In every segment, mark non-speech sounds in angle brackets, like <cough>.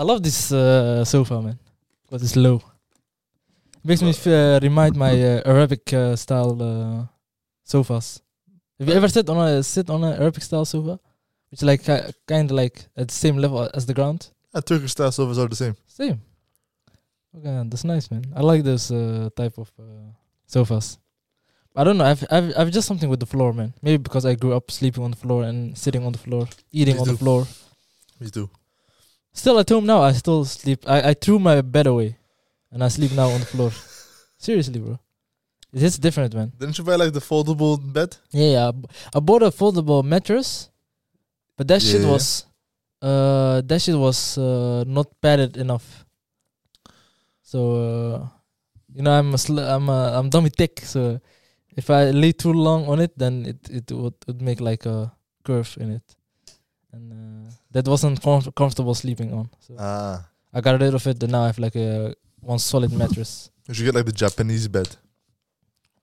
I love this uh, sofa, man. Because it's low. makes me uh, remind my uh, Arabic uh, style uh, sofas. Have you ever sit on a sit on an Arabic style sofa, which like uh, kind of like at the same level as the ground? Yeah, Turkish style sofas are the same. Same. Okay, that's nice, man. I like this uh, type of uh, sofas. I don't know. I've, I've I've just something with the floor, man. Maybe because I grew up sleeping on the floor and sitting on the floor, eating Me on the floor. Me too. Still at home now, I still sleep. I, I threw my bed away, and I sleep now on the floor. Seriously, bro. It is different, man. Didn't you buy like the foldable bed? Yeah, yeah. I b- I bought a foldable mattress, but that shit Yeah. was, uh, that shit was uh, not padded enough. So, uh, you know, I'm a sl- I'm a, I'm dummy thick. So, if I lay too long on it, then it it would would make like a curve in it, and uh, that wasn't com- comfortable sleeping on. So Ah. I got rid of it, and now I have like a one solid mattress. You should get like the Japanese bed.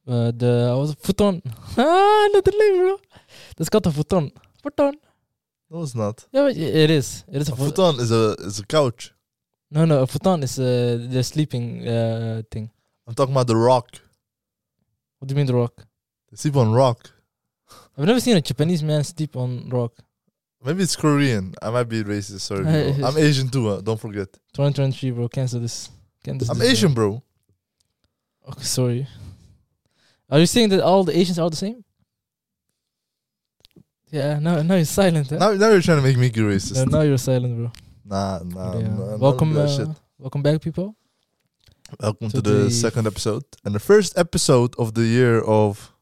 Uh, the what was it? futon. <laughs> ah, not the name, bro. That's called a futon. Futon. No, it's not. Yeah, but it is. It is a, A fu- futon is a is a couch. No, no, a futon is uh, the sleeping uh, thing. I'm talking about the rock. What do you mean the rock? They sleep on rock. I've never seen a Japanese man sleep on rock. Maybe it's Korean. I might be racist. Sorry, Hey. <laughs> I'm Asian too. Uh, don't forget. 2023, bro. Cancel this. Cancel this. I'm this, bro. Asian, bro. Okay, sorry. Are you saying that all the Asians are the same? Yeah, no, no, you're silent. Now, now you're trying to make me racist. No, now you're silent, bro. Nah, nah. Yeah. nah, none welcome, uh, shit. welcome back, people. Welcome to to the the- second episode and the first episode of the year of.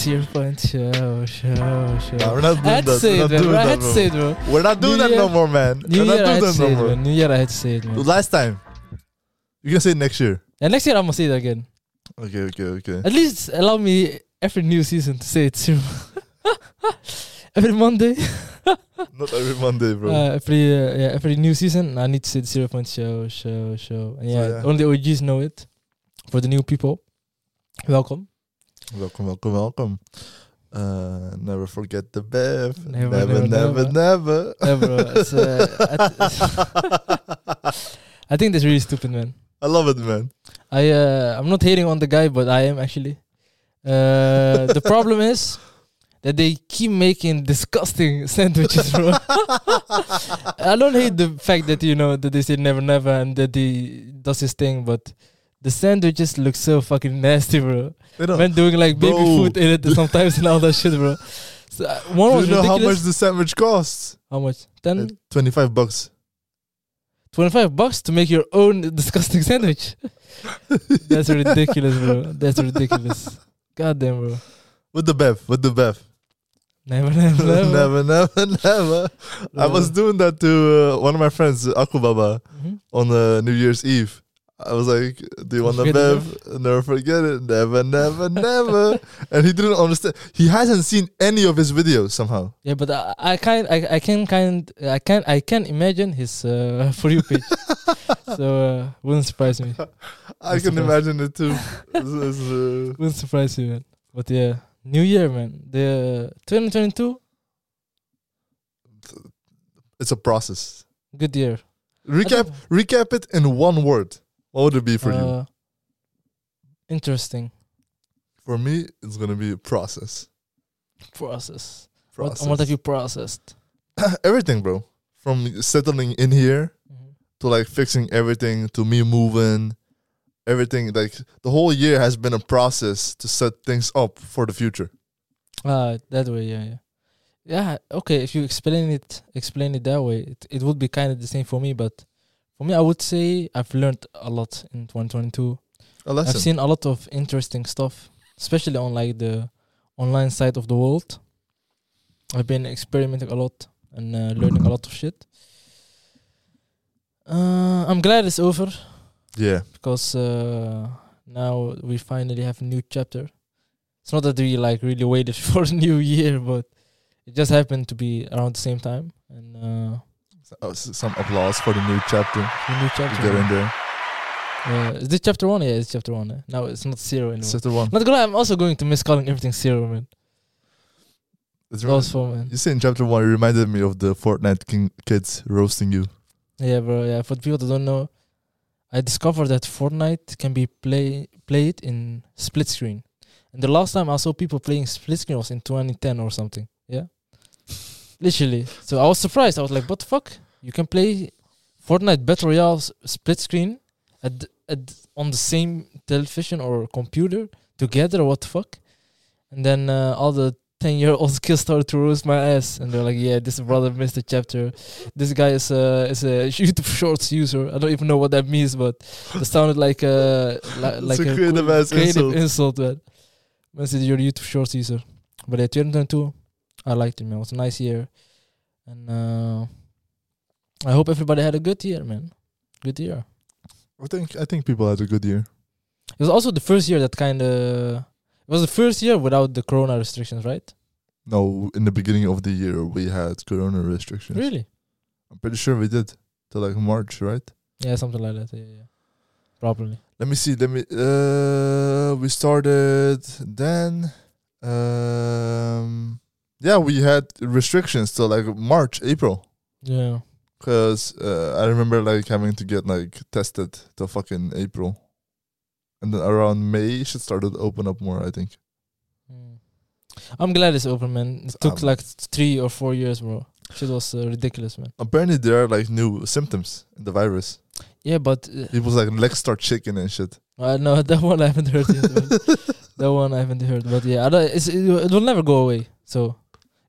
Zero point show, show, show. Nah, we're not I doing had to that. say We're it, not man. doing I that, had to say it, bro. We're not doing New that no more, man. New we're Year, I not had doing to that say no more. man. New Year, I had to say it, man. Last time. You can say it next year. And next year, I'm gonna say it again. Okay, okay, okay. At least allow me every new season to say it too. <laughs> every Monday, <laughs> Not every Monday, bro. uh, every uh, yeah, every new season, I need to say the zero point show, show, show. And yeah, yeah. only OGs know it. For the new people, welcome. Welcome, welcome, welcome. Uh, never forget the Bev. Never, Never, never, never, never. It's, uh, I, <laughs> I think that's really stupid, man. I love it, man. I uh, I'm not hating on the guy, but I am actually. Uh, the problem is that they keep making disgusting <laughs> sandwiches, bro. <laughs> I don't hate the fact that you know that they say never never and that he does his thing, but the sandwich just looks so fucking nasty, bro. Man doing like baby Bro. food in it sometimes and all that shit, bro. So, uh, one Do was you know how much the sandwich costs? How much? 10, Uh, 25 bucks. 25 bucks to make your own <laughs> disgusting sandwich. That's ridiculous, bro. That's ridiculous. God damn, bro. With the Bev, with the Bev. Never, never, <laughs> never. never, never, never. I was doing that to uh, one of my friends, Akubaba, Mhm. on uh, New Year's Eve. I was like, "Do you want the Bev? Never forget it. Never, never, never." <laughs> and he didn't understand. He hasn't seen any of his videos somehow. Yeah, but I, I can I, I can kind I can I can imagine his uh, for you page. so uh, wouldn't surprise me. <laughs> I That's can imagine it too. This is, uh, <laughs> Wouldn't surprise me, man. But yeah, New Year, man. The 2022, it's a process. good year. Recap, recap it in one word. What would it be for you? Uh, Interesting For me, it's gonna be a process. process. What, Process. what have you processed? <coughs> Everything, bro. From settling in here Mhm. to like fixing everything to me moving everything like the whole year has been a process to set things up for the future Ah, that way, yeah, yeah, yeah. Okay, if you explain it, explain it that way, it, it would be kind of the same for me. But for me, I would say I've learned a lot in 2022. a lesson I've seen a lot of interesting stuff, especially on like the online side of the world. I've been experimenting a lot and uh, learning a lot of shit. Uh, I'm glad it's over yeah because uh, now we finally have a new chapter. It's not that we like really waited <laughs> for the new year, but it just happened to be around the same time. And uh, oh, some applause for the new chapter the new chapter. get in there Uh, is this chapter one? Yeah, it's chapter one. Eh? Now it's not zero anymore. chapter one Not gonna lie, I'm also going to miss calling everything zero, man. It's That was fun, man. you say in chapter one, it reminded me of the Fortnite king kids roasting you. Yeah, bro. Yeah, for the people that don't know, I discovered that Fortnite can be play played in split screen. And the last time I saw people playing split screen was in 2010 or something. Yeah, literally. So I was surprised. I was like, "What the fuck? You can play Fortnite Battle Royale s- split screen at, at on the same television or computer together? What the fuck?" And then uh, all the 10 year old <laughs> kids started to roast my ass, and they're like, "Yeah, this brother missed a chapter." this guy is a is a <laughs> YouTube Shorts user. I don't even know what that means, but it sounded like a li- <laughs> like a creative ass creative insult. insult, man. Man said you're a YouTube Shorts user, but yeah, 2022, I liked it, man. It was a nice year, and uh, I hope everybody had a good year, man. Good year. I think I think people had a good year. It was also the first year that kind of it was the first year without the Corona restrictions, right? No, in the beginning of the year we had corona restrictions. Really? I'm pretty sure we did till like March, right? Yeah, something like that. Yeah, yeah. Probably. Let me see. Let me. Uh, we started then. Um, yeah, we had restrictions till like March, April. Yeah. Cause uh, I remember like having to get like tested till fucking April, and then around May shit started to open up more. I think. Mm. I'm glad it's over, man. It took Um, like three or four years, bro. Shit was uh, ridiculous, man. Apparently there are like new symptoms in the virus. Yeah, but uh, was like legs start shaking and shit. uh, no, <laughs> that one I haven't heard yet. <laughs> that one I haven't heard, but yeah, I don't, it's, it, it will never go away. So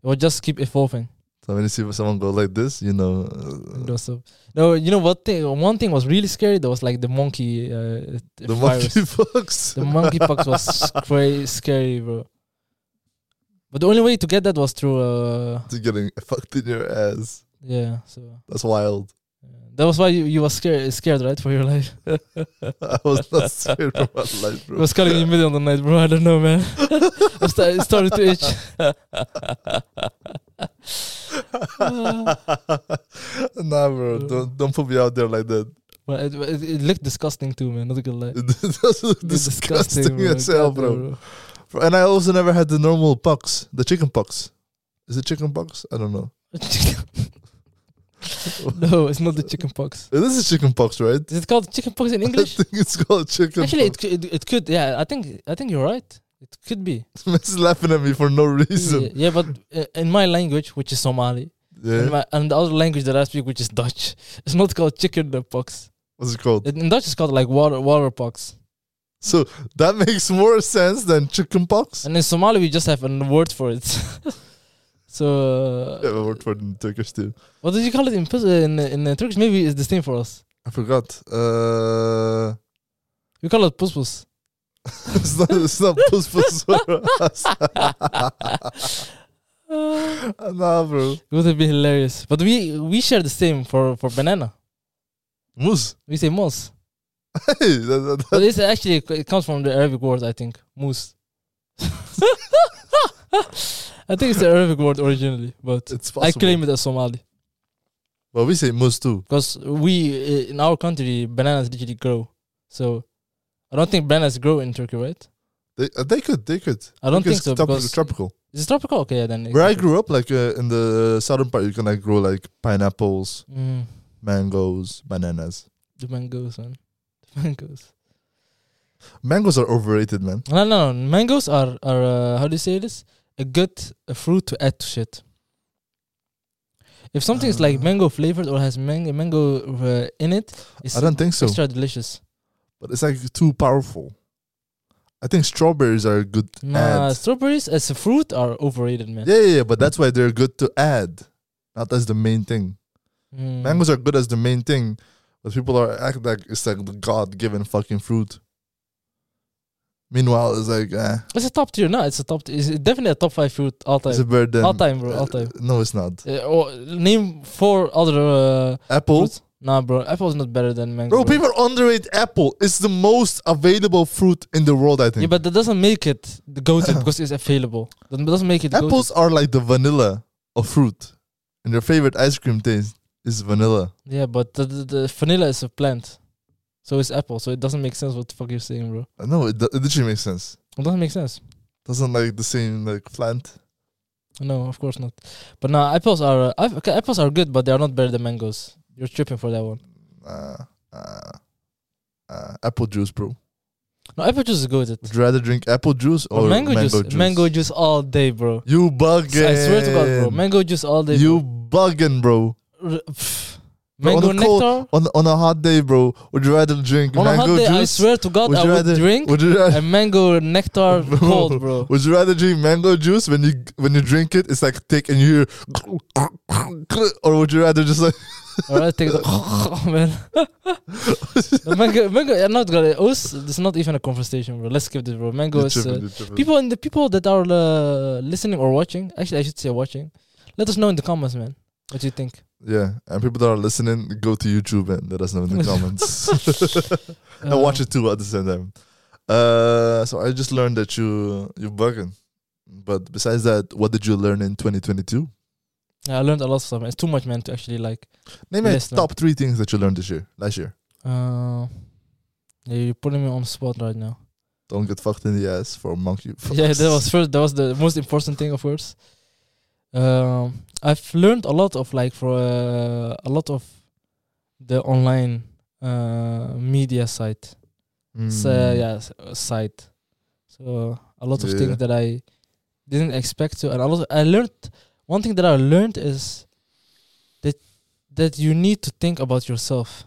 it will just keep evolving. So when you see someone go like this, you know. uh, so no, you know what thing? One thing was really scary. That was like the monkey. Uh, the virus. monkeypox. <laughs> The monkeypox was crazy scary, bro. But the only way to get that was through, uh, to getting <laughs> fucked in your ass. yeah. So That's wild. Uh, that was why you, you was scared, scared, right, for your life. <laughs> I was not scared for my life, bro. was calling you middle of the night, bro. I don't know, man. <laughs> I it started to itch. <laughs> nah, bro. Don't don't put me out there like that. But it, it, it looked disgusting too, man. Not gonna lie. It does look looked disgusting bro. as hell, Goddamn, bro. And I also never had the normal pox, the chicken pox. Is it chicken pox? I don't know. <laughs> no, it's not the chicken pox. It is a chicken pox, right? Is it called chicken pox in English? I think it's called chicken Actually, it, it, it could. Yeah, I think I think you're right. It could be. <laughs> Man's laughing at me for no reason. Yeah, yeah, but uh, in my language, which is Somali, Yeah. and, my, and the other language that I speak, which is Dutch, <laughs> it's not called chicken pox. What's it called? In Dutch, it's called like water water pox. So that makes more sense than chicken pox. And in Somali, we just have a word for it. So, I uh, have a word for in Turkish too. what did you call it in in in uh, Turkish? Maybe it's the same for us. I forgot. Uh, We call it pus pus. <laughs> it's not. It's not puss for us. nah, bro. It would have been hilarious. But we we share the same for for banana. Moose. We say mos. <laughs> Hey, that, that, But it's actually it comes from the Arabic word, I think. Moose. <laughs> I think it's the Arabic word originally, but it's I possible. claim it as Somali But we say moose too. because we uh, in our country bananas literally grow. So I don't think bananas grow in Turkey, right? They, uh, they could. They could. I don't think Because so tropical- because tropical. is it tropical? Okay, yeah, then. Where I grew up, like uh, in the southern part, you can like grow like pineapples, Mm, mangoes, bananas. the mangoes, man. The <laughs> mangoes. Mangoes are overrated, man. No, no, no. Mangoes are are uh, how do you say this? A good a fruit to add to shit. If something is like Uh. mango flavored or has mango mango uh, in it, it's I don't think so, extra delicious. but it's like too powerful. I think strawberries are a good Nah, add. strawberries as a fruit are overrated, man. Yeah, yeah, yeah, but that's why they're good to add, not as the main thing. Mm. Mangoes are good as the main thing, but people are act like it's like the god given fucking fruit. Meanwhile, it's like, eh, It's a top tier. No, it's a top. T- it's definitely a top five fruit all time. it's a than All time, bro. All uh, time. No, it's not. Uh, or name four other uh, Apple, fruits. Nah, bro. Apple's not better than mango. bro. People underrate apple. It's the most available fruit in the world. I think. Yeah, but that doesn't make it the go-to <laughs> because it's available. That doesn't make it the go-to. Apples are like the vanilla of fruit, and your favorite ice cream taste is vanilla. Yeah, but the, the, the vanilla is a plant. So it's apple. So it doesn't make sense what the fuck you're saying, bro. No, it, do- it literally makes sense. It doesn't make sense. Doesn't like the same like plant. No, of course not. But no, apples are uh, okay, apples are good, but they are not better than mangoes. You're tripping for that one. Uh, uh, uh, apple juice, bro. No, apple juice is good. It. Would you rather drink apple juice or mango, juice, mango juice all day, bro. You bugging. I swear to God, bro. Mango juice all day. You bro. bugging, bro. R- pff. Bro, on mango a cold- nectar. On on a hot day, bro. Would you rather drink On a mango hot day, I juice? swear to God, Would I you would rather- drink Would you rather? a mango nectar <laughs> Bro. cold, bro. Would you rather drink mango juice when you when you drink it? It's like thick and you hear, <laughs> or would you rather just like <laughs> Alright, take the man. the mango, mango. I'm not gonna. Us, it's not even a conversation, bro. Let's skip this, bro. Mango You're is tripping, uh, people and the people that are uh, listening or watching. Actually, I should say watching. Let us know in the comments, man. What do you think? Yeah, and people that are listening, go to YouTube and let us know in the comments <laughs> and watch Uh, it too at the same time. Uh, so I just learned that you you bugging. But besides that, what did you learn in 2022? Yeah, I learned a lot of stuff. It's too much, man, to actually like. Name me no. top three things that you learned this year, last year. Uh, yeah, you're putting me on the spot right now. Don't get fucked in the ass for a monkey. <laughs> Yeah, that was first. That was the most important thing, of course. Um, I've learned a lot of like for uh, a lot of the online uh, media site. So, Mm. yeah, uh, site. So a lot of Yeah. things that I didn't expect to, and a lot. I learned one thing that I learned is that that you need to think about yourself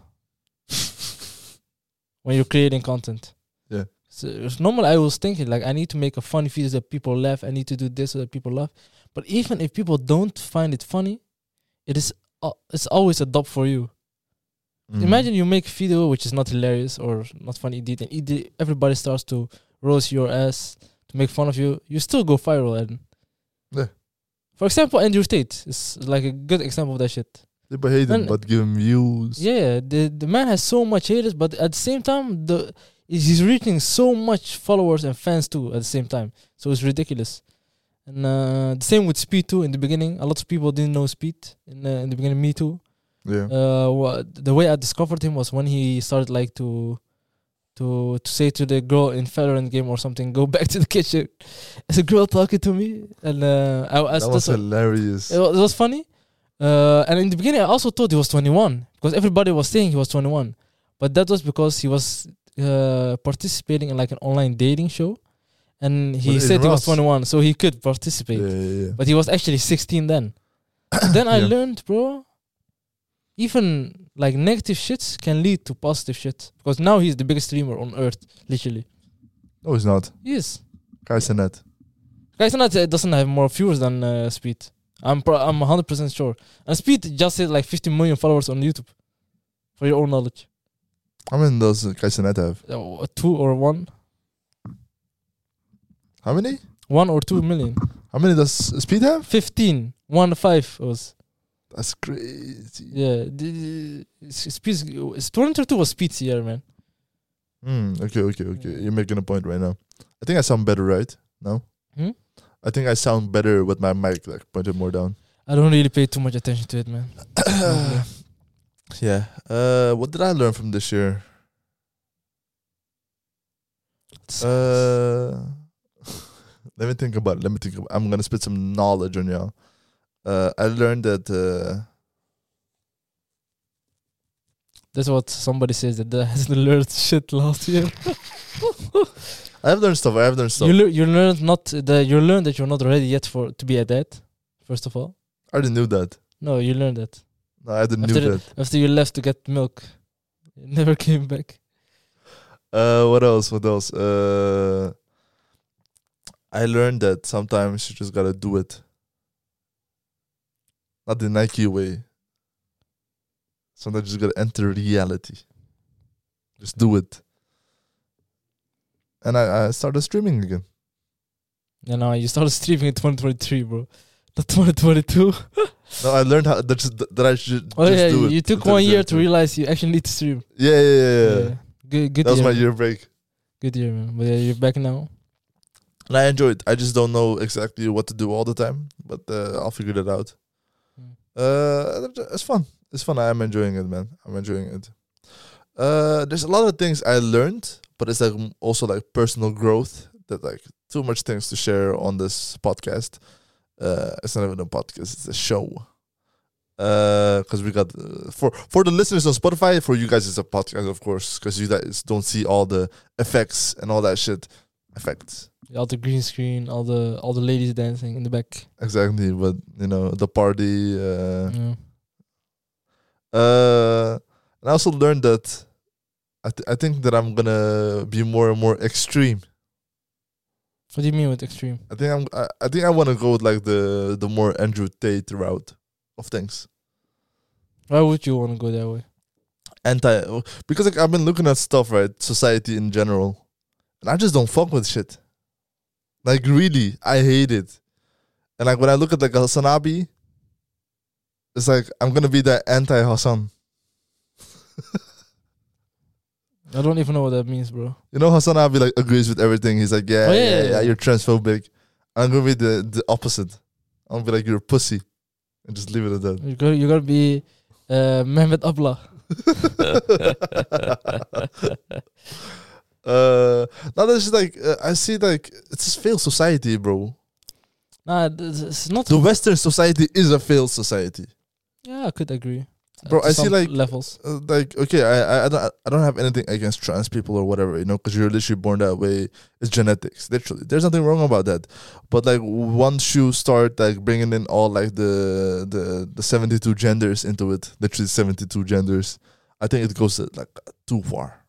<laughs> when you're creating content. Yeah. So it's normal. I was thinking like I need to make a funny video that people laugh. I need to do this so that people laugh. But even if people don't find it funny, it is al- it's always a dub for you. Mm. Imagine you make a video which is not hilarious or not funny indeed, and ide- everybody starts to roast your ass to make fun of you. You still go viral, and Yeah. for example, Andrew Tate is like a good example of that shit. They hate him, but give him views. Yeah, the the man has so much haters, but at the same time, the he's reaching so much followers and fans too at the same time. So it's ridiculous. And uh, the same with Speed too. In the beginning, a lot of people didn't know Speed. In uh, in the beginning, me too. Yeah. Uh, the way I discovered him was when he started like to to to say to the girl in Valorant game or something, go back to the kitchen. <laughs> It's a girl talking to me, and uh, I, I that was hilarious. it was, it was funny. Uh, and in the beginning, I also thought he was 21 because everybody was saying he was 21, but that was because he was uh, participating in like an online dating show, and he said he was 21, so he could participate. yeah, yeah. But he was actually 16 then. <coughs> then I Yeah. learned, bro. Even like negative shits can lead to positive shit because now he's the biggest streamer on earth, literally. No, he's not. He is. That. Guys, uh, doesn't have more viewers than uh, Speed. I'm pro- I'm 100 percent sure. And Speed just hit like 50 million followers on YouTube. For your own knowledge, How many does in have? uh, two or one, How many? one or two million. How many does Speed have? 15, one five was That's crazy. yeah. The, Speed, it's 2022 was Speed's year, man. Mm, okay, okay, okay. Yeah. You're making a point right now. I think I sound better, right? No? Hmm? I think I sound better with my mic like pointed more down. I don't really pay too much attention to it, man. <coughs> yeah. Uh, what did I learn from this year? Uh, let me think about it. Let me think. About I'm gonna spit some knowledge on y'all. Uh, I learned that. Uh, That's what somebody says that that <laughs> hasn't learned shit last year. <laughs> I have learned stuff. I have learned stuff. You lear- you learned not the you learned that you're not ready yet for to be a dad. First of all, I already knew that. no, you learned that No, I didn't After knew that. after you left to get milk. You never <laughs> came back. Uh, what else? What else? Uh, I learned that sometimes you just gotta do it. Not the Nike way. Sometimes you just gotta enter reality. Just do it. And I, I started streaming again. You know, you started streaming in 2023, bro. Not 2022. <laughs> No, I learned how that, just, that I should Oh just yeah, do you, it. you took one year to realize you actually need to stream. Yeah, yeah, yeah. yeah. Good, good That was my year break. Good year, man. But yeah, you're back now. And I enjoy it. I just don't know exactly what to do all the time, but uh, I'll figure that out. Mm. Uh, it's fun. It's fun. I am enjoying it, man. I'm enjoying it. Uh, there's a lot of things I learned, but it's like also like personal growth. That like too much things to share on this podcast. Uh, it's not even a podcast; it's a show. Because we got uh, for for the listeners on Spotify, for you guys it's a podcast, of course, because you guys don't see all the effects and all that shit. Effects, All the green screen, all the all the ladies dancing in the back. exactly. But you know the party. Uh, Yeah. Uh, and I also learned that I th- I think that I'm gonna be more and more extreme. What do you mean with extreme? I think I'm I, I think I want to go with like the the more Andrew Tate route of things. Why would you want to go that way? Anti because like I've been looking at stuff right, society in general, and I just don't fuck with shit. Like really, I hate it. And like when I look at like HasanAbi, it's like I'm gonna be that anti Hassan. <laughs> I don't even know what that means, bro. You know, HasanAbi like agrees with everything. He's like, yeah, Oh, yeah, yeah, yeah, yeah, you're transphobic. I'm gonna be the the opposite. I'm gonna be like, you're a pussy, and just leave it at that. You got you got to be uh, Mehmet Abla. <laughs> <laughs> uh, now that's just like uh, I see like it's just failed society, bro. Nah, it's not. The Western society is a failed society, yeah, I could agree. Uh, bro. I see like levels. uh, like okay, I, I I don't I don't have anything against trans people or whatever, you know, because you're literally born that way. It's genetics, literally. There's nothing wrong about that. But like once you start like bringing in all like the the the 72 genders into it, literally 72 genders, I think it goes uh, like too far.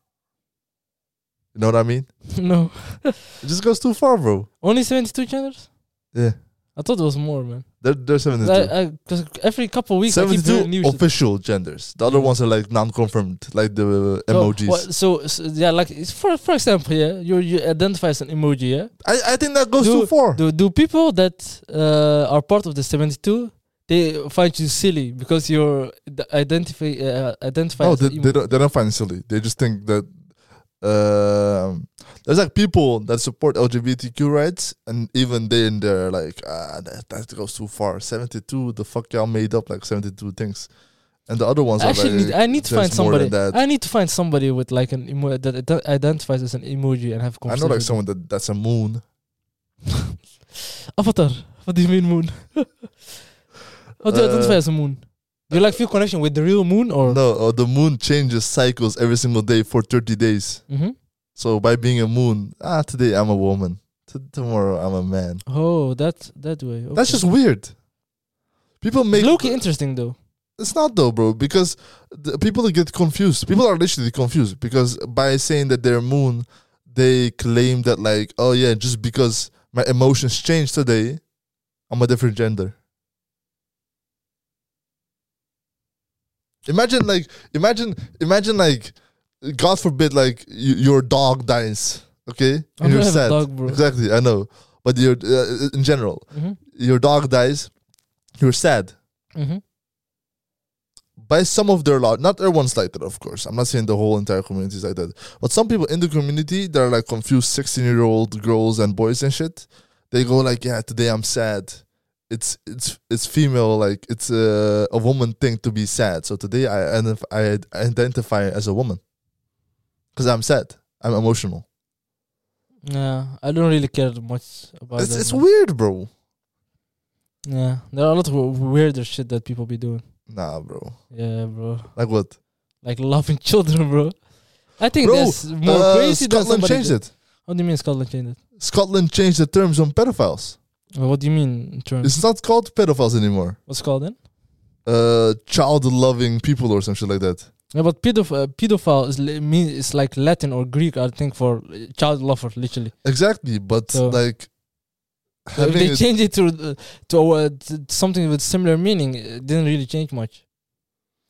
You know what I mean? <laughs> no, It just goes too far, bro. only seventy-two genders. Yeah, I thought it was more, man. they're they're 72. I, I, cause every couple of weeks I keep 72 hearing news. official genders. The other ones are like non-confirmed, like the So, emojis. what- so, so yeah, like it's for for example, yeah, you you identify as an emoji, yeah. I, I think that goes Do- too far. Do do people that uh, are part of the seventy-two they find you silly because you're the- identify uh, identify No, as they, an they don't. They don't find it silly. They just think that um, there's like people that support LGBTQ rights, and even they in there like ah, that, that goes too far. Seventy two, the fuck y'all made up like seventy two things, and the other ones are actually like need, I need to find somebody. that. I need to find somebody with like an emo that identifies as an emoji and have I know like someone that that's a moon. <laughs> Avatar. What do you mean moon? <laughs> How do you Uh, identify as a moon? Do you like feel connection with the real moon or? No, or the moon changes cycles every single day for thirty days. hmm So by being a moon, ah, today I'm a woman. T- tomorrow I'm a man. Oh, that that way. Okay. That's just weird. People make Loki interesting though. It's not though, bro, because the people get confused. People are literally confused because by saying that they're moon, they claim that like, oh yeah, just because my emotions changed today, I'm a different gender. Imagine like, imagine, imagine like, God forbid, like y- your dog dies, okay, and you're sad. dog. Exactly, I know, but you're uh, in general, hmm your dog dies, you're sad hmm by some of their law, not everyone's like that, of course. I'm not saying the whole entire community is like that, but some people in the community that are like confused 16 year old girls and boys and shit, they go like, yeah, today I'm sad. It's it's it's female, like it's a a woman thing to be sad. So today I identif- I identify as a woman because I'm sad. I'm emotional. Yeah, I don't really care much about It's that. it's man. weird, bro. Yeah, there are a lot of weirder shit that people be doing. Nah, bro. Yeah, bro. Like what? Like loving <laughs> children, bro. I think Bro, that's more Uh, crazy than Scotland somebody changed that- it. What do you mean Scotland changed it? Scotland changed the terms on pedophiles. What do you mean in terms? It's not called pedophiles anymore. What's it called then? uh child loving people or some shit like that. Yeah, but pedoph- uh, pedophile is li- mean it's like Latin or Greek, I think, for uh, child lover, literally. Exactly, but So- like So if having they it- change it to uh, to, uh, to something with similar meaning, it didn't really change much.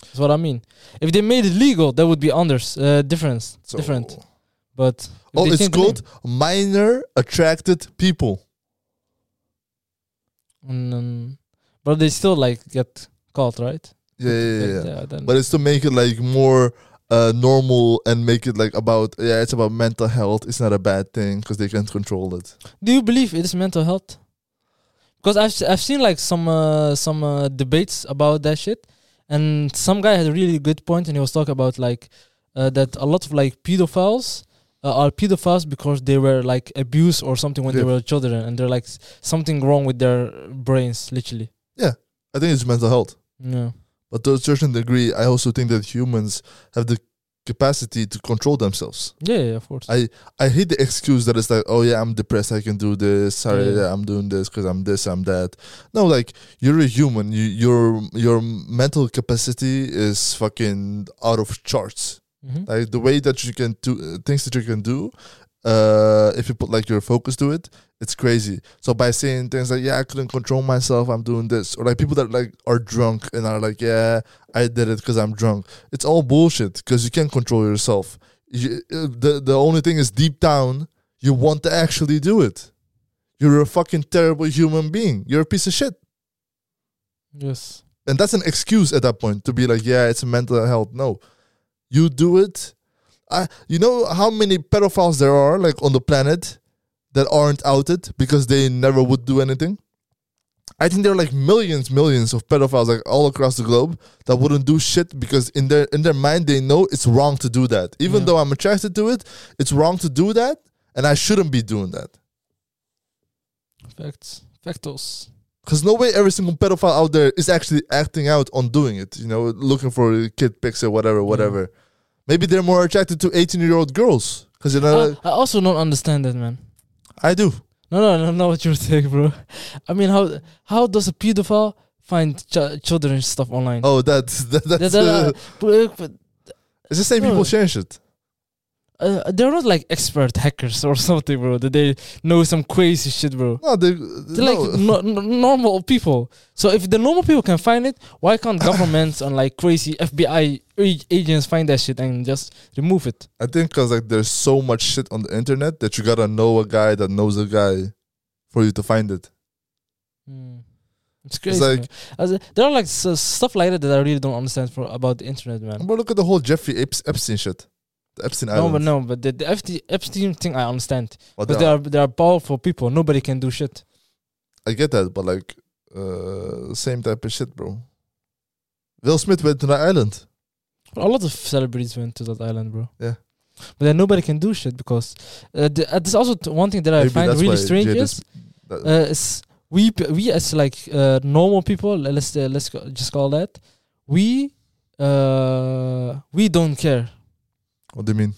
That's what I mean. If they made it legal, that would be unders uh, difference so- different. But if Oh, they it's change the called minor attracted people. Name, mm, but they still like get caught, right? Yeah, yeah, yeah. But, yeah. then- But it's to make it like more uh normal and make it like about yeah, it's about mental health. It's not a bad thing because they can't control it. Do you believe it is mental health? Because I've I've seen like some uh, some uh, debates about that shit, and some guy had a really good point, and he was talking about like uh, that a lot of like pedophiles uh, are pedophiles because they were like abused or something when they were children, and they're like something wrong with their brains, literally. Yeah, I think it's mental health. Yeah. But to a certain degree, I also think that humans have the capacity to control themselves. Yeah, yeah, of course. I I hate the excuse that it's like, oh yeah, I'm depressed, I can do this. Sorry, Yeah. yeah, I'm doing this because I'm this, I'm that. No, like you're a human. You, your your mental capacity is fucking out of charts. Mhm. Like the way that you can do uh, things that you can do, uh, if you put like your focus to it, it's crazy. So by saying things like, "Yeah, I couldn't control myself, I'm doing this," or like people that like are drunk and are like, "Yeah, I did it because I'm drunk," it's all bullshit because you can't control yourself. You, uh, the the only thing is deep down you want to actually do it. You're a fucking terrible human being. You're a piece of shit. yes. And that's an excuse at that point to be like, yeah, it's mental health. No, you do it. I, you know how many pedophiles there are like on the planet that aren't outed because they never would do anything. I think there are like millions, millions of pedophiles like all across the globe that wouldn't do shit because in their in their mind they know it's wrong to do that. Even Yeah. though I'm attracted to it, it's wrong to do that, and I shouldn't be doing that. Facts. Factos. Because no way every single pedophile out there is actually acting out on doing it. You know, looking for a kid pics or whatever, whatever. Maybe they're more attracted to 18 year old girls. Because you know, I, I also don't understand that, man. I do. No, no, no, know what you're <laughs> saying, bro. I mean, how how does a pedophile find ch- children stuff online? Oh, that's that, <laughs> that's. That- that- uh, it's the same no. people sharing shit. Uh, they're not like expert hackers or <laughs> something, bro. That they know some crazy shit, bro. No, they. They're no. like no, no, normal people. So if the normal people can find it, why can't <coughs> governments and like crazy FBI agents find that shit and just remove it? I think because like there's so much shit on the internet that you gotta know a guy that knows a guy for you to find it. Hmm. It's crazy. like- As there are like s- stuff like that that I really don't understand for about the internet, man. But look at the whole Jeffrey Ep- Epstein shit. Epstein No, but no, but the, the FT, Epstein thing I understand. But they are- they are powerful people. Nobody can do shit. I get that, but like, uh, same type of shit, bro. Will Smith went to the island. A lot of celebrities went to that island, bro. Yeah. But then nobody can do shit because uh, the, uh, there's also t- one thing that I Maybe find really strange is is- uh, is we we as like uh, normal people let's uh, let's just call that we uh we don't care what do you mean?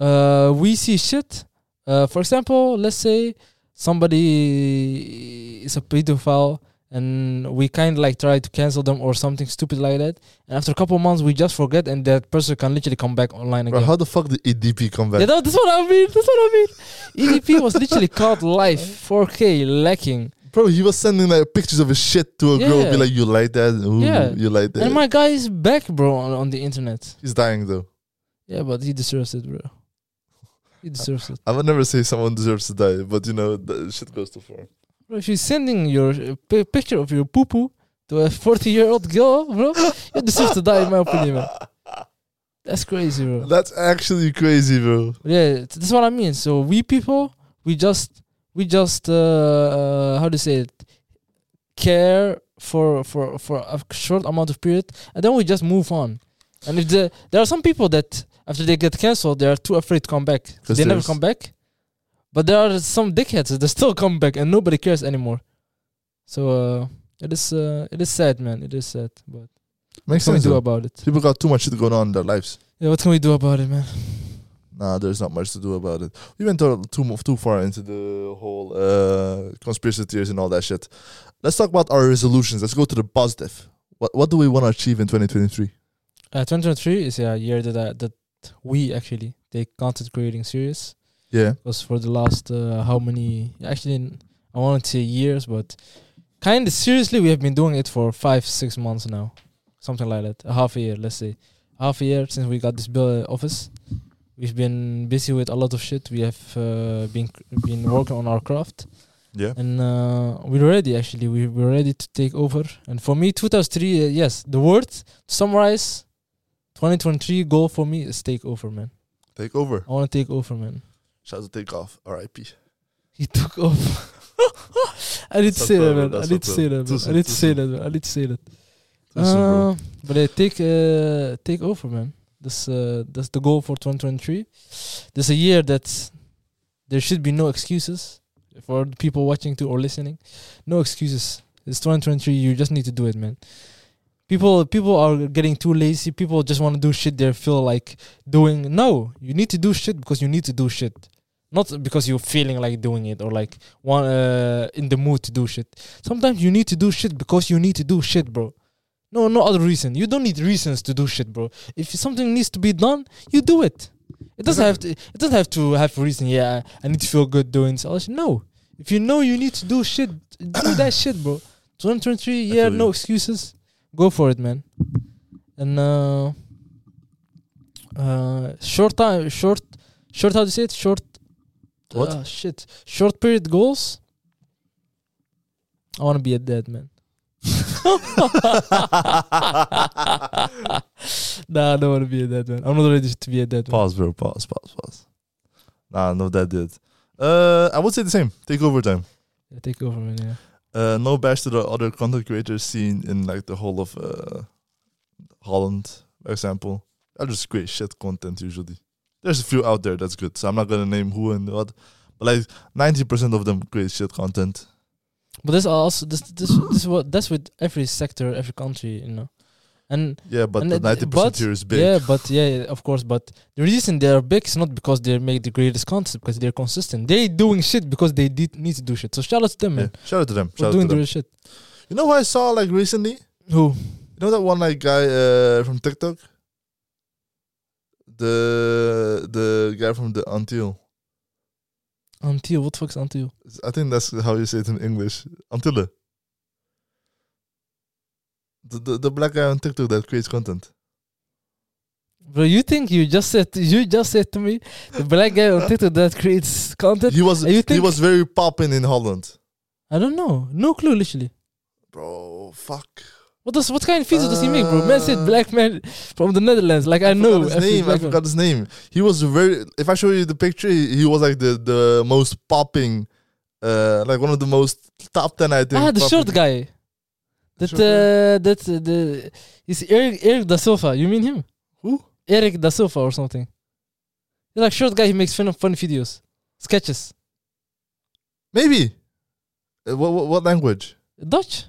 uh we see shit uh for example let's say somebody is a pedophile and we kind of like try to cancel them or something stupid like that and after a couple months we just forget and that person can literally come back online Bro, again how the fuck did EDP come back? yeah, no, that's what I mean. That's what I mean. EDP was literally caught live, 4K, lacking. Bro, he was sending like pictures of his shit to a girl, be like, "You like that? Ooh, Yeah. you like that?" And my guy is back, bro, on, on the internet. He's dying though. Yeah, but he deserves it, bro. He deserves it. I would never say someone deserves to die, but you know, the shit goes too far. Bro, if you're sending your uh, picture of your poo poo to a 40 year old girl, bro, you deserve to die, in my opinion, man. That's crazy, bro. That's actually crazy, bro. Yeah, that's what I mean. So we people, we just, we just, uh, uh how to say it, care for for for a short amount of period, and then we just move on. And if the there are some people that after they get cancelled, they are too afraid to come back. They never come back. But there are some dickheads that still come back, and nobody cares anymore. So uh, it is uh, it is sad, man. It is sad. But Makes what can we do though. about it? People got too much shit going on in their lives. Yeah, what can we do about it, man? Nah, there's not much to do about it. We went too too, too far into the whole uh, conspiracy theories and all that shit. Let's talk about our resolutions. Let's go to the positive. What what do we want to achieve in 2023? Uh, 2023 is a year that I, that we actually take content creating serious. Yeah, Because for the last uh, how many? Actually, I want to say years, but kind of seriously, we have been doing it for five, six months now, something like that. A half a year, let's say, half a year since we got this bill uh, office. We've been busy with a lot of shit. We have uh, been been working on our craft, yeah. and uh, we're ready. Actually, we we're ready to take over. And for me, 2003, uh, yes, the word to summarize 2023 goal for me is take over, man. Take over. I want to take over, man. Shout out to Takeoff. R.I.P. He took off. <laughs> I need to say that, man. I that's need to say that, man. I need to say that, man. I need to say that. Uh, but uh, take uh, take over, man. This uh, that's the goal for 2023. This a year that there should be no excuses for the people watching to or listening. No excuses. It's 2023. You just need to do it, man. People people are getting too lazy. People just want to do shit they feel like doing. No, you need to do shit because you need to do shit. Not because you're feeling like doing it or like want uh, in the mood to do shit. Sometimes you need to do shit because you need to do shit, bro. No, no other reason. You don't need reasons to do shit, bro. If something needs to be done, you do it. It doesn't have to. It doesn't have to have a reason. Yeah, I need to feel good doing so. No, if you know you need to do shit, do that shit, bro. <coughs> 2023, yeah, no excuses. Go for it, man. And uh, uh, short time, short, short. How do you say it? Short. What? Uh, shit. Short period goals. I want to be a dead man. <laughs> nah, I don't want to be a dead man. I'm not ready to be a dead man. Pause, bro. Pause, pause, pause. Nah, no, that did. Uh, I would say the same. Take over time. Yeah, take over, man. Yeah. Uh, no bash to the other content creators seen in like the whole of uh, Holland, for example. They're just great shit content usually. There's a few out there that's good, so I'm not gonna name who and what. But like ninety percent of them create shit content. But this also this this this is what that's with every sector, every country, you know. And Yeah, but And the ninety percent here is big. yeah, but yeah, of course. But the reason they are big is not because they make the greatest content, because they're consistent. They doing shit because they did need to do shit. So shout out to them, Yeah, man. Shout out to them. Shout out doing to the them. real shit. You know who I saw like recently? Who? You know that one like guy uh, from TikTok? The the guy from the Antil. Until what the fuck's until? I think that's how you say it in English. Antille. The, the the black guy on TikTok that creates content. Bro, you think you just said you just said to me the black guy on TikTok that creates content? He was you he was very popping in Holland. I don't know. No clue, literally. Bro, fuck. What does what kind of videos does he make, bro? Man said Uh, black man from the Netherlands. Like I, know his every name. I forgot his name. He was very. If I show you the picture, he, he was like the the most popping, uh, like one of the most top ten. I think. Ah, the popping- short guy. That uh, that uh, the is Eric Eric da Silva. You mean him? Who? Eric da Silva or something. He's like short guy. He makes fun funny videos, sketches. Maybe. Uh, what, what what language? Dutch.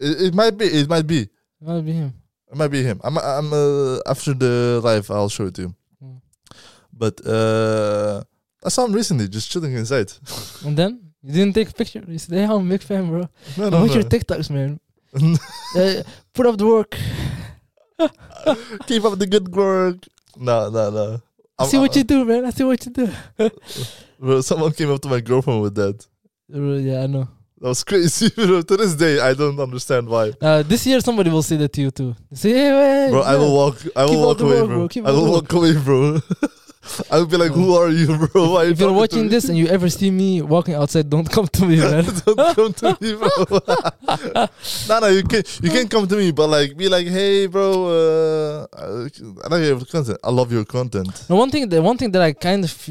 It, it might be. It might be. It Might be him. It might be him. I'm. I'm. Uh, after the live, I'll show it to you. Hmm. But uh, I saw him recently, just chilling inside. And then you didn't take a picture. You said, "Hey, I'm a big fan, bro. No, I no, watch no. your TikToks, man. Uh, <laughs> put up the work. <laughs> Keep up the good work. No, no, no. I see what you do, man. I see what you do. <laughs> Bro, someone came up to my girlfriend with that. Yeah, I know. That was crazy. To this day, I don't understand why. Uh, this year, somebody will say that to you too. Say, "Hey, man, Bro, I will walk. I will walk away, work, bro. bro. I will walk away, bro. I will be like, "Who are you, bro? Why are you If you're watching this and you ever see me walking outside, don't come to me, man. <laughs> don't come to me, bro. <laughs> no, no, you can you can come to me, but like, be like, "Hey, bro, uh, I like your content. I love your content." Now, one thing, the one thing that I kind of f-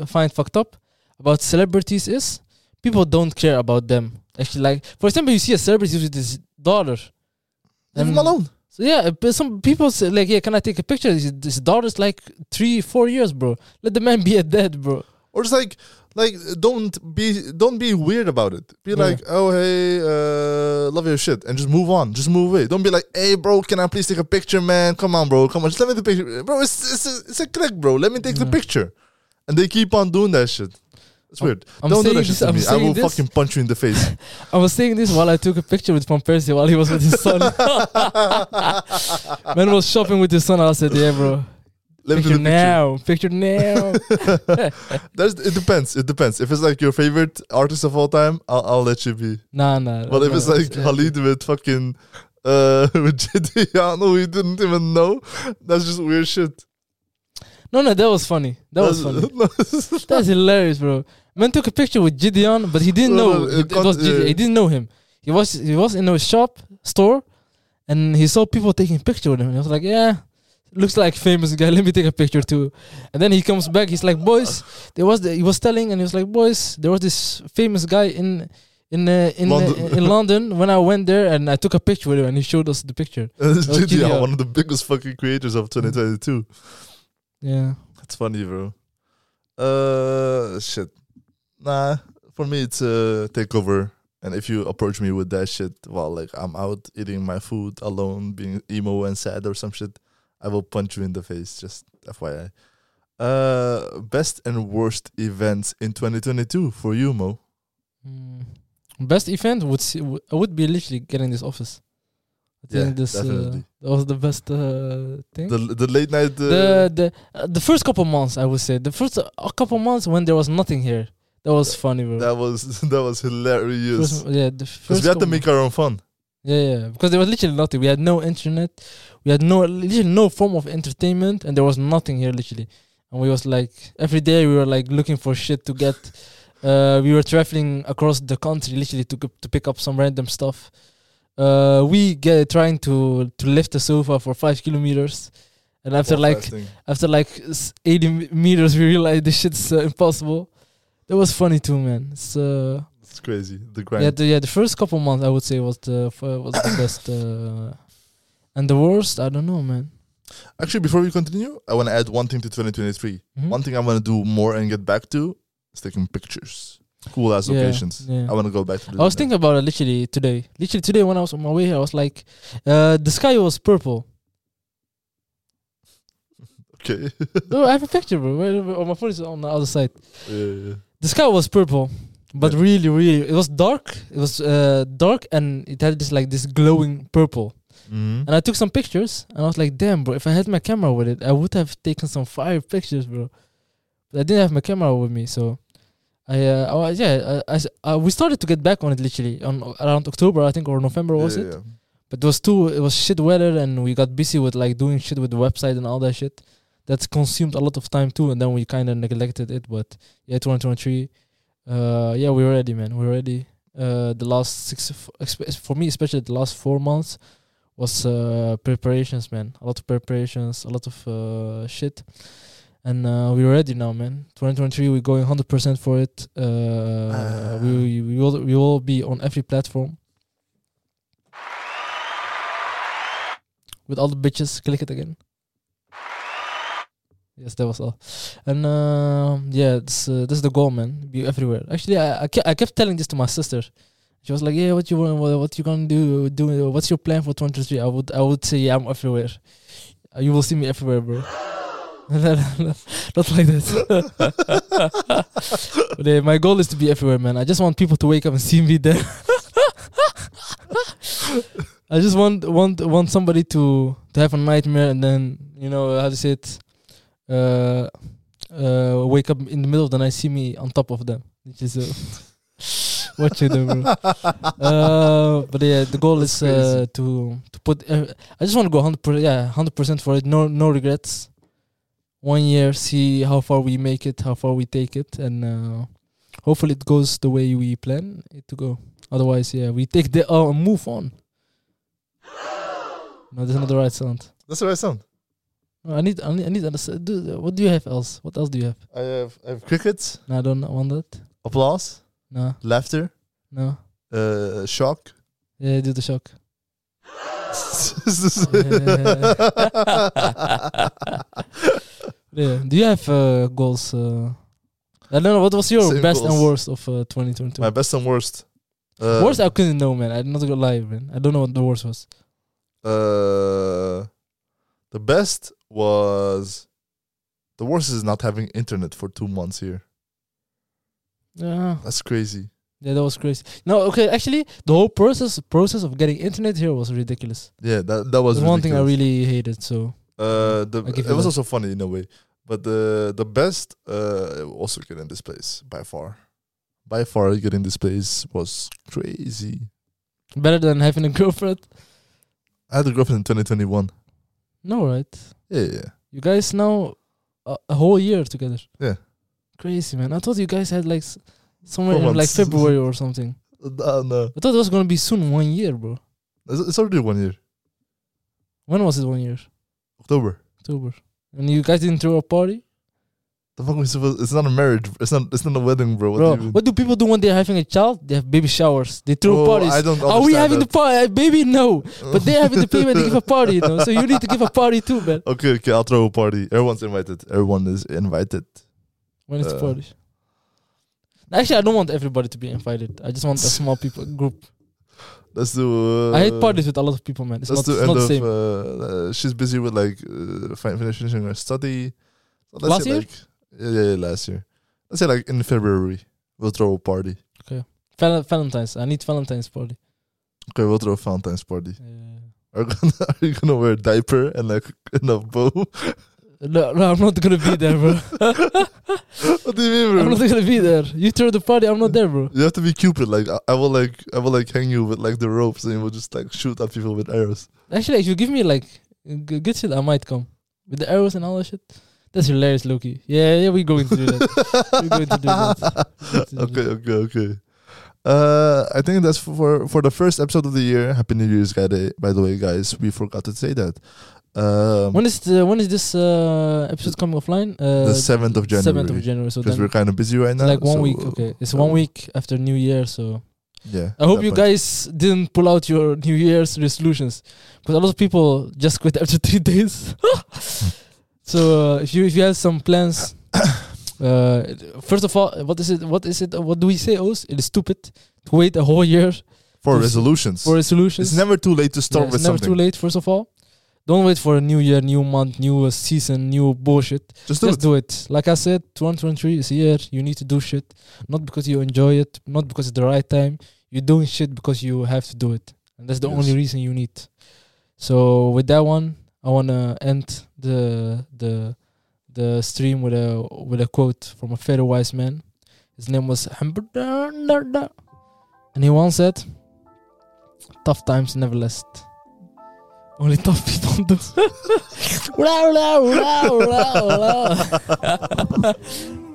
f- find fucked up about celebrities is people don't care about them. Actually, like for example, you see a celebrity with his daughter. Leave him alone. So yeah, but some people say like, yeah, can I take a picture? His, his daughter's like three, four years, bro. Let the man be a dad, bro. or just like like don't be don't be weird about it. Be Yeah. like oh hey uh love your shit and just move on. Just move away. Don't be like hey bro can i please take a picture man? Come on bro. Come on. Just let me take a picture. Bro it's it's a, it's a click bro. Let me take the picture. And they keep on doing that shit it's weird I'm don't do saying that shit this. to I'm me i will this. fucking punch you in the face <laughs> I was saying this while I took a picture with Van Persie while he was with his son. <laughs> Man was shopping with his son. I said, yeah, bro. let Picture picture now. Picture now. <laughs> There's, it depends it depends if it's like your favorite artist of all time i'll, I'll let you be nah, nah. But if it's like uh, Khalid with fucking uh with who we didn't even know, that's just weird shit. No, no, that was funny. That was funny. <laughs> That's hilarious, bro. Man took a picture with Gideon, but he didn't know no, it, it was Gideon. uh, He didn't know him. He was he was in a shop store, and he saw people taking picture with him. And he was like, "Yeah, looks like famous guy. <laughs> Let me take a picture too." And then he comes back. He's like, "Boys, there was the, he was telling, and he was like, "Boys, there was this famous guy in in uh, in London. Uh, in <laughs> London when I went there and I took a picture with him and he showed us the picture. yeah, Genial. one of the biggest fucking creators of 2022. Yeah. That's funny, bro. Uh, shit. Nah, for me it's a takeover. And if you approach me with that shit while like I'm out eating my food alone, being emo and sad or some shit, I will punch you in the face. Just FYI. Uh, best and worst events in 2022 for you, Mo. Mm. Best event would see, would, would be literally getting this office. I Yeah, think this uh, that was the best uh, thing. The the late night. Uh, the the uh, the first couple months I would say the first uh, couple months when there was nothing here that was funny bro. that was <laughs> that was hilarious. First, yeah, Because we had to make our own fun. Yeah, yeah. Because there was literally nothing. We had no internet. We had no literally no form of entertainment, and there was nothing here literally. And we was like every day we were like looking for shit to get. Uh, we were traveling across the country literally to to pick up some random stuff. Uh, we get trying to to lift the sofa for five kilometers, and after like after like 80 meters, we realized this shit's uh, impossible. That was funny too, man. It's uh, it's crazy. The grind. yeah, the, yeah, the first couple months I would say was the was the best, uh, and the worst I don't know, man. Actually, before we continue, I want to add one thing to 2023. Mhm. One thing I want to do more and get back to is taking pictures. Cool ass locations. yeah. I want to go back to. I was thinking about it literally today. Literally today when I was on my way here, I was like, uh, the sky was purple. <laughs> Okay. oh, I have a picture, bro. Oh, my phone is on the other side. yeah, yeah. The sky was purple, but Yeah. really, really, it was dark. It was uh, dark, and it had this like this glowing purple. Mhm. And I took some pictures, and I was like, "Damn, bro! If I had my camera with it, I would have taken some fire pictures, bro." But I didn't have my camera with me, so I, uh, I was- yeah, I, I s- uh, we started to get back on it literally on around October, I think, or November was Yeah, it? yeah. But it was too, it was shit weather, and we got busy with like doing shit with the website and all that shit. That's consumed a lot of time too, and then we kind of neglected it. But yeah, 2023, uh, yeah, we're ready, man. We're ready. Uh, the last six, for me, especially the last four months, was uh, preparations, man. A lot of preparations, a lot of uh, shit, and uh, we're ready now, man. 2023, we're going 100% for it. Uh, we we will we will be on every platform. With all the bitches, click it again. Yes, that was all. And uh, yeah, this uh, this is the goal, man. Be everywhere. Actually, I I, ke- I kept telling this to my sister. She was like, "Yeah, what you want? What, what you gonna do? Do what's your plan for 2023?" I would I would say, "Yeah, I'm everywhere. Uh, you will see me everywhere, bro." Not like that. <laughs> but yeah, my goal is to be everywhere, man. I just want people to wake up and see me there. I just want want want somebody to to have a nightmare and then you know how to say it, uh, uh, wake up in the middle of the night, see me on top of them, which is uh, <laughs> watching them. Bro. Uh, but yeah, the goal That's is uh, to to put. Uh, I just want to go hundred. Yeah, hundred percent for it. No no regrets. One year, see how far we make it, how far we take it, and uh, hopefully it goes the way we plan it to go. Otherwise, yeah, we take the uh, move on. No, that's not the right sound. That's the right sound. I need, I need, I need. understand- what do you have else? What else do you have? I have I have crickets, No, I don't want that. applause, No, laughter, no. uh, shock. Yeah, do the shock. <laughs> <laughs> Yeah. Do you have uh, goals? Uh, I don't know. What was your Same best and worst of uh, 2022? My best and worst. Uh, worst, I couldn't know, man. I'm not gonna lie, man. I don't know what the worst was. Uh, the best was the worst is not having internet for two months here. Yeah, That's crazy. yeah, that was crazy. No, okay, actually, the whole process process of getting internet here was ridiculous. Yeah, that that was one thing I really hated. So Uh, the, it was that. also funny in a way, but the the best uh also getting this place by far, by far getting this place was crazy. better than having a girlfriend. I had a girlfriend in 2021. No, right? Yeah, yeah. You guys now a, a whole year together. Yeah. Crazy, man. I thought you guys had like somewhere Four in like. <laughs> February or something. Uh, no, I thought it was gonna be soon one year, bro. it's, it's already one year, When was it one year? October. October. And you guys didn't throw a party? The fuck we supposed? It's not a marriage. It's not. It's not a wedding, bro. What Bro, do what do people do when they're having a child? They have baby showers. They throw Oh, parties. I don't Are we having that. the party? Uh, Baby, no. But they're having the <laughs> payment to give a party, you know. So you need to give a party too, man. Okay, okay. I'll throw a party. Everyone's invited. Everyone is invited. When is the Uh, party? Actually, I don't want everybody to be invited. I just want a small people group. Let's do. Uh, I hate parties with a lot of people, man. It's Let's not, it's end not the of. same. Uh, uh, she's busy with like uh, finishing her study. Let's Last year? Like, yeah, yeah, yeah, last year. Let's say like in February we'll throw a party. Val- Valentine's. I need Valentine's party. Okay, we'll throw a Valentine's party. Uh, Are, gonna, <laughs> are you gonna wear a diaper and like <laughs> enough bow? No, no, I'm not gonna be there, bro. <laughs> what do you mean, bro? I'm not gonna be there. You throw the party, I'm not there, bro. You have to be Cupid. Like I, I will like I will like hang you with like the ropes and you will just like shoot at people with arrows. Actually, if you give me like good shit, I might come with the arrows and all that shit. That's hilarious, Loki. Yeah, yeah, we're going to do that. we're going to do that. <laughs> Do okay, that. okay, okay. Uh, I think that's for for the first episode of the year. Happy New Year's, guy. By the way, guys, we forgot to say that. Um, When is the when is this uh, episode coming offline? Uh, the seventh of January. Seventh of January. So because we're kind of busy right now. like one so, week. Okay, it's one week after New Year. So Yeah. I hope you point. guys didn't pull out your New Year's resolutions, because a lot of people just quit after <laughs> three days. <laughs> so uh, if you if you have some plans, <coughs> uh, first of all, what is it? What is it? What do we say? Os? It is stupid to wait a whole year for resolutions. for resolutions. it's never too late to start Yeah, with it's never something. too late. First of all, don't wait for a new year, new month, new season, new bullshit. Just do Just it. do it. Like I said, 2023 is a year. You need to do shit, not because you enjoy it, not because it's the right time. You're doing shit because you have to do it, and that's the Yes. only reason you need. So with that one, I wanna end the the the stream with a with a quote from a very wise man. His name was and he once said, "Tough times never last." Only tough <laughs> people do. Ula, ula, ula, ula, ula. <laughs>